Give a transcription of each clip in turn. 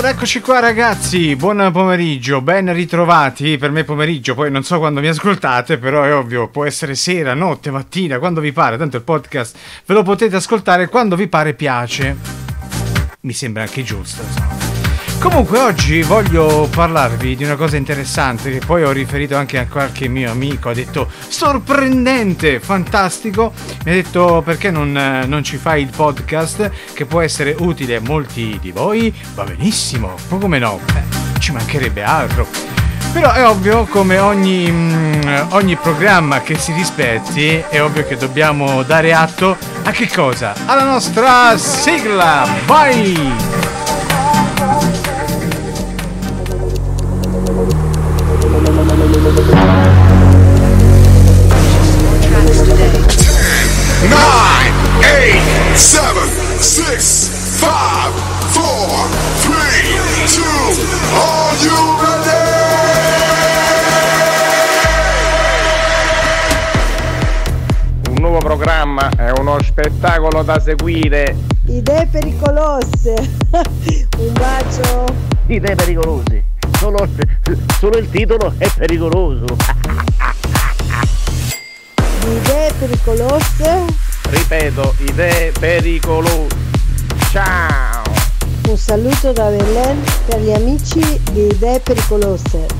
allora eccoci qua ragazzi, buon pomeriggio, ben ritrovati, per me pomeriggio, poi non so quando mi ascoltate, però è ovvio, può essere sera, notte, mattina, quando vi pare, tanto il podcast ve lo potete ascoltare quando vi pare piace. Mi sembra anche giusto, insomma. Comunque oggi voglio parlarvi di una cosa interessante che poi ho riferito anche a qualche mio amico, ha detto sorprendente, fantastico, mi ha detto perché non, non ci fai il podcast che può essere utile a molti di voi, va benissimo, ma come no, eh, ci mancherebbe altro. Però è ovvio, come ogni, mm, ogni, programma che si rispetti, è ovvio che dobbiamo dare atto a che cosa? Alla nostra sigla! Vai! Nine, eight, seven, six, five, four, three, two. Are you ready? Un nuovo programma è uno spettacolo da seguire. Idee pericolose. Un bacio. idee pericolose. Solo, solo il titolo è pericoloso. Idee pericolose. Ripeto, idee pericolose. Ciao! Un saluto da Belen per gli amici di Idee pericolose.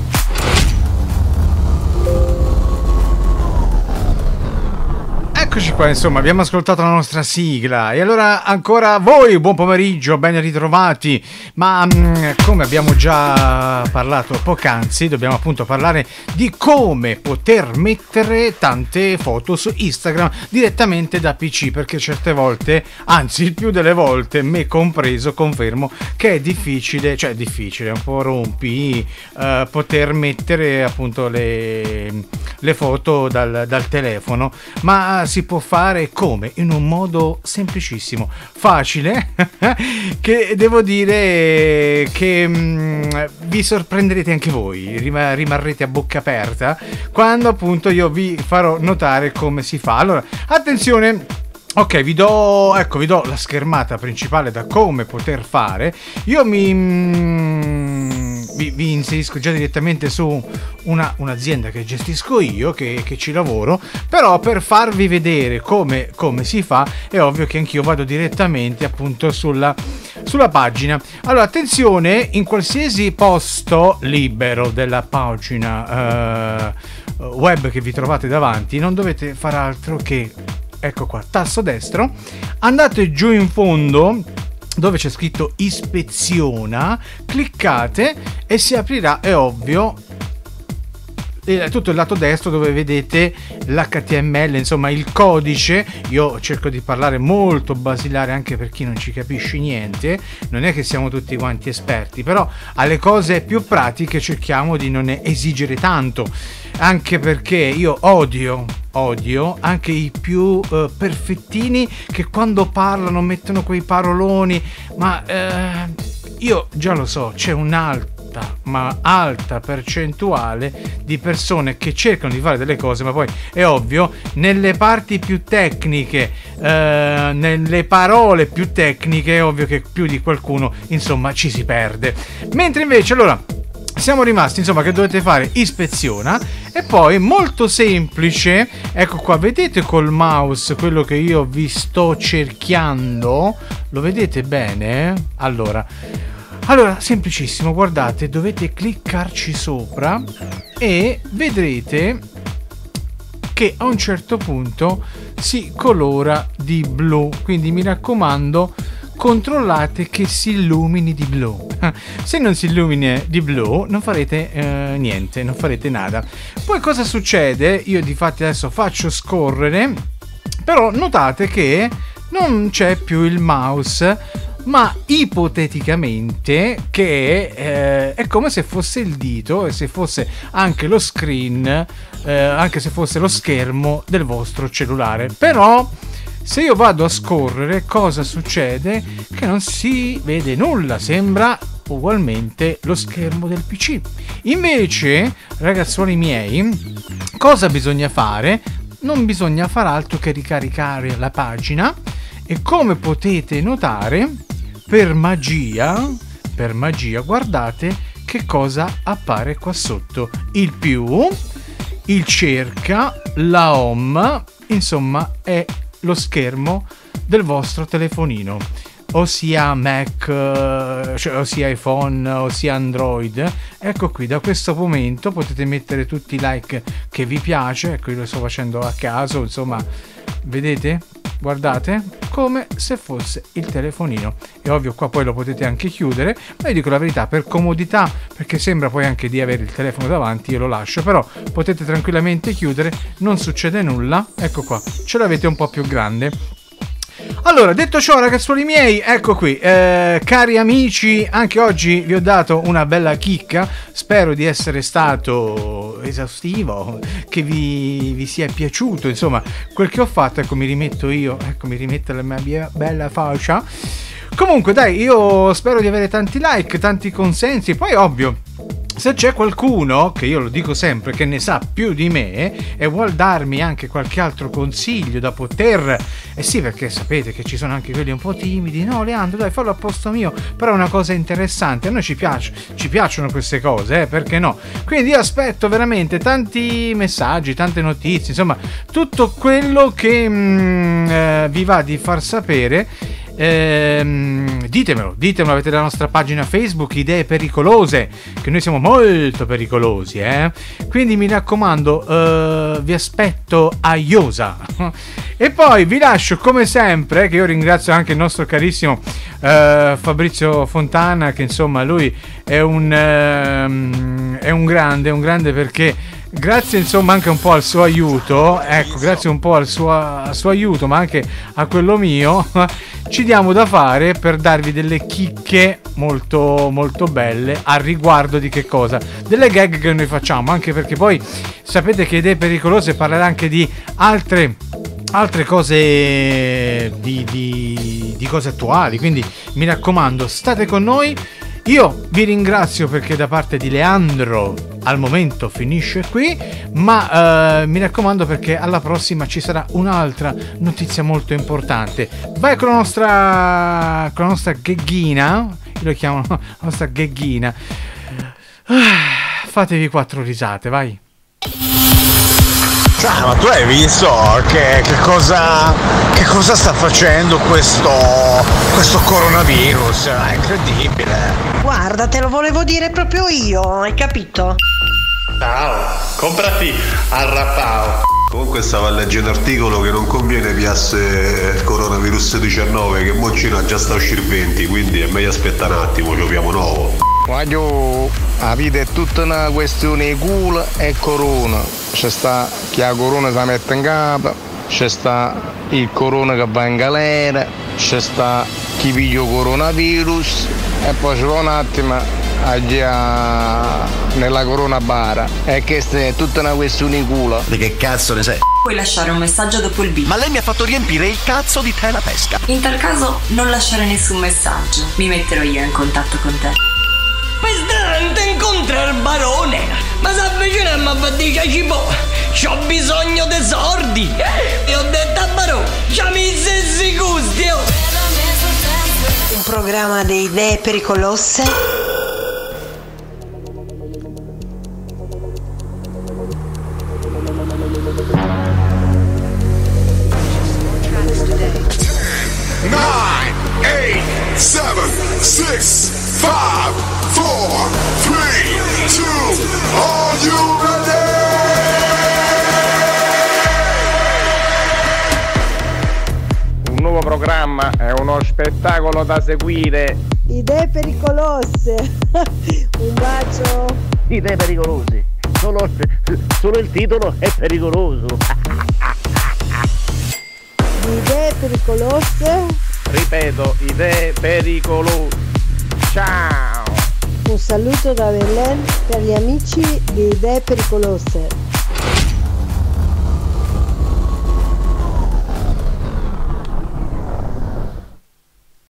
Eccoci qua, insomma, abbiamo ascoltato la nostra sigla. E allora ancora voi, buon pomeriggio, ben ritrovati, ma mh, come abbiamo già parlato poc'anzi, dobbiamo appunto parlare di come poter mettere tante foto su Instagram direttamente da PC, perché certe volte, anzi il più delle volte, me compreso, confermo che è difficile, cioè difficile, un po' rompi, eh, poter mettere appunto le, le foto dal, dal telefono, ma si può fare come? In un modo semplicissimo, facile, che devo dire che mh, vi sorprenderete anche voi, rim- rimarrete a bocca aperta quando appunto io vi farò notare come si fa. Allora, attenzione. Ok, vi do, ecco, vi do la schermata principale da come poter fare. Io mi, mm, vi, vi inserisco già direttamente su una, un'azienda che gestisco io, che, che, ci lavoro, però per farvi vedere come, come, si fa è ovvio che anch'io vado direttamente appunto sulla, sulla pagina. Allora, attenzione, in qualsiasi posto libero della pagina eh, web che vi trovate davanti, non dovete fare altro che ecco qua, tasto destro, andate giù in fondo dove c'è scritto ispeziona, cliccate e si aprirà, è ovvio, tutto il lato destro dove vedete l'HTML, insomma il codice. Io cerco di parlare molto basilare anche per chi non ci capisce niente. Non è che siamo tutti quanti esperti, però alle cose più pratiche cerchiamo di non esigere tanto. Anche perché io odio, odio anche i più uh, perfettini che quando parlano mettono quei paroloni, ma uh, io già lo so, c'è un altro alta, ma alta percentuale di persone che cercano di fare delle cose, ma poi è ovvio, nelle parti più tecniche, eh, nelle parole più tecniche, è ovvio che più di qualcuno, insomma, ci si perde. Mentre invece, allora, siamo rimasti insomma che dovete fare ispeziona e poi molto semplice ecco qua vedete col mouse quello che io vi sto cerchiando lo vedete bene allora allora, semplicissimo, guardate, dovete cliccarci sopra e vedrete che a un certo punto si colora di blu. Quindi mi raccomando, controllate che si illumini di blu. Se non si illumina di blu, non farete eh, niente, non farete nada. Poi cosa succede? Io di fatti adesso faccio scorrere, però notate che non c'è più il mouse ma ipoteticamente che eh, è come se fosse il dito e se fosse anche lo screen, eh, anche se fosse lo schermo del vostro cellulare. Però se io vado a scorrere cosa succede? Che non si vede nulla, sembra ugualmente lo schermo del PC. Invece, ragazzuoli miei, cosa bisogna fare? Non bisogna far altro che ricaricare la pagina e come potete notare per magia per magia, guardate che cosa appare qua sotto. Il più, il cerca, la home, insomma è lo schermo del vostro telefonino ossia Mac, eh, cioè, ossia iPhone, ossia Android. Ecco qui, da questo momento potete mettere tutti i like che vi piace, ecco io lo sto facendo a caso, insomma, vedete? Guardate, come se fosse il telefonino. È ovvio, qua poi lo potete anche chiudere, ma io dico la verità, per comodità, perché sembra poi anche di avere il telefono davanti, io lo lascio, però potete tranquillamente chiudere, non succede nulla. Ecco qua, ce l'avete un po' più grande allora, detto ciò, ragazzuoli miei, ecco qui, eh, cari amici, anche oggi vi ho dato una bella chicca. Spero di essere stato esaustivo, che vi, vi sia piaciuto. Insomma, quel che ho fatto, ecco, mi rimetto io, ecco, mi rimetto la mia bella faccia. Comunque, dai, io spero di avere tanti like, tanti consensi. Poi, ovvio se c'è qualcuno, che io lo dico sempre, che ne sa più di me e vuol darmi anche qualche altro consiglio da poter... Eh sì, perché sapete che ci sono anche quelli un po' timidi. No, Leandro, dai, fallo a posto mio. Però è una cosa interessante. A noi ci, piace, ci piacciono queste cose, eh, perché no? Quindi io aspetto veramente tanti messaggi, tante notizie, insomma, tutto quello che mm, eh, vi va di far sapere Ehm, ditemelo, ditemelo, avete la nostra pagina Facebook Idee Pericolose, che noi siamo molto pericolosi, eh? Quindi mi raccomando, eh, vi aspetto a Iosa. e poi vi lascio come sempre, che io ringrazio anche il nostro carissimo eh, Fabrizio Fontana, che insomma lui è un, ehm, è un grande, un grande perché grazie insomma anche un po' al suo aiuto, ecco, grazie un po' al suo, al suo, aiuto, ma anche a quello mio, ci diamo da fare per darvi delle chicche molto molto belle a riguardo di che cosa? Delle gag che noi facciamo, anche perché poi sapete che idee pericolose parlerà anche di altre altre cose di, di, di cose attuali quindi mi raccomando state con noi io vi ringrazio perché da parte di Leandro al momento finisce qui, ma eh, mi raccomando perché alla prossima ci sarà un'altra notizia molto importante. Vai con la nostra, con la nostra gheghina, io lo chiamo la nostra gheghina. Ah, fatevi quattro risate, vai. Ah, ma tu hai visto che, che, cosa, che cosa sta facendo questo, questo coronavirus? È incredibile. Guarda, te lo volevo dire proprio io, hai capito? Ciao, comprati al Rappao. Comunque stavo a leggere un articolo che non conviene piasse il coronavirus 19 che Moncino già sta uscire 20, quindi è meglio aspettare un attimo, ci abbiamo nuovo. Voglio, la vita è tutta una questione di culo e corona. C'è sta chi ha corona si mette in capo, c'è sta il corona che va in galera, c'è sta chi piglia coronavirus e poi ci va un attimo a nella corona bara. E questa è tutta una questione di culo. Di che cazzo ne sai? Puoi lasciare un messaggio dopo il video. Ma lei mi ha fatto riempire il cazzo di tela pesca. In tal caso non lasciare nessun messaggio. Mi metterò io in contatto con te. Presidente, incontra il barone. Ma si avvicina e mi fa dire cibo. C'ho bisogno di sordi. E ho detto a barone, c'ha mi stessi gusti. Un programma di idee pericolose. Programma è uno spettacolo da seguire. Idee pericolose. Un bacio. Idee pericolose. Solo, solo il titolo è pericoloso. Idee pericolose. Ripeto, idee pericolose. Ciao! Un saluto da Belen per gli amici di Idee pericolose.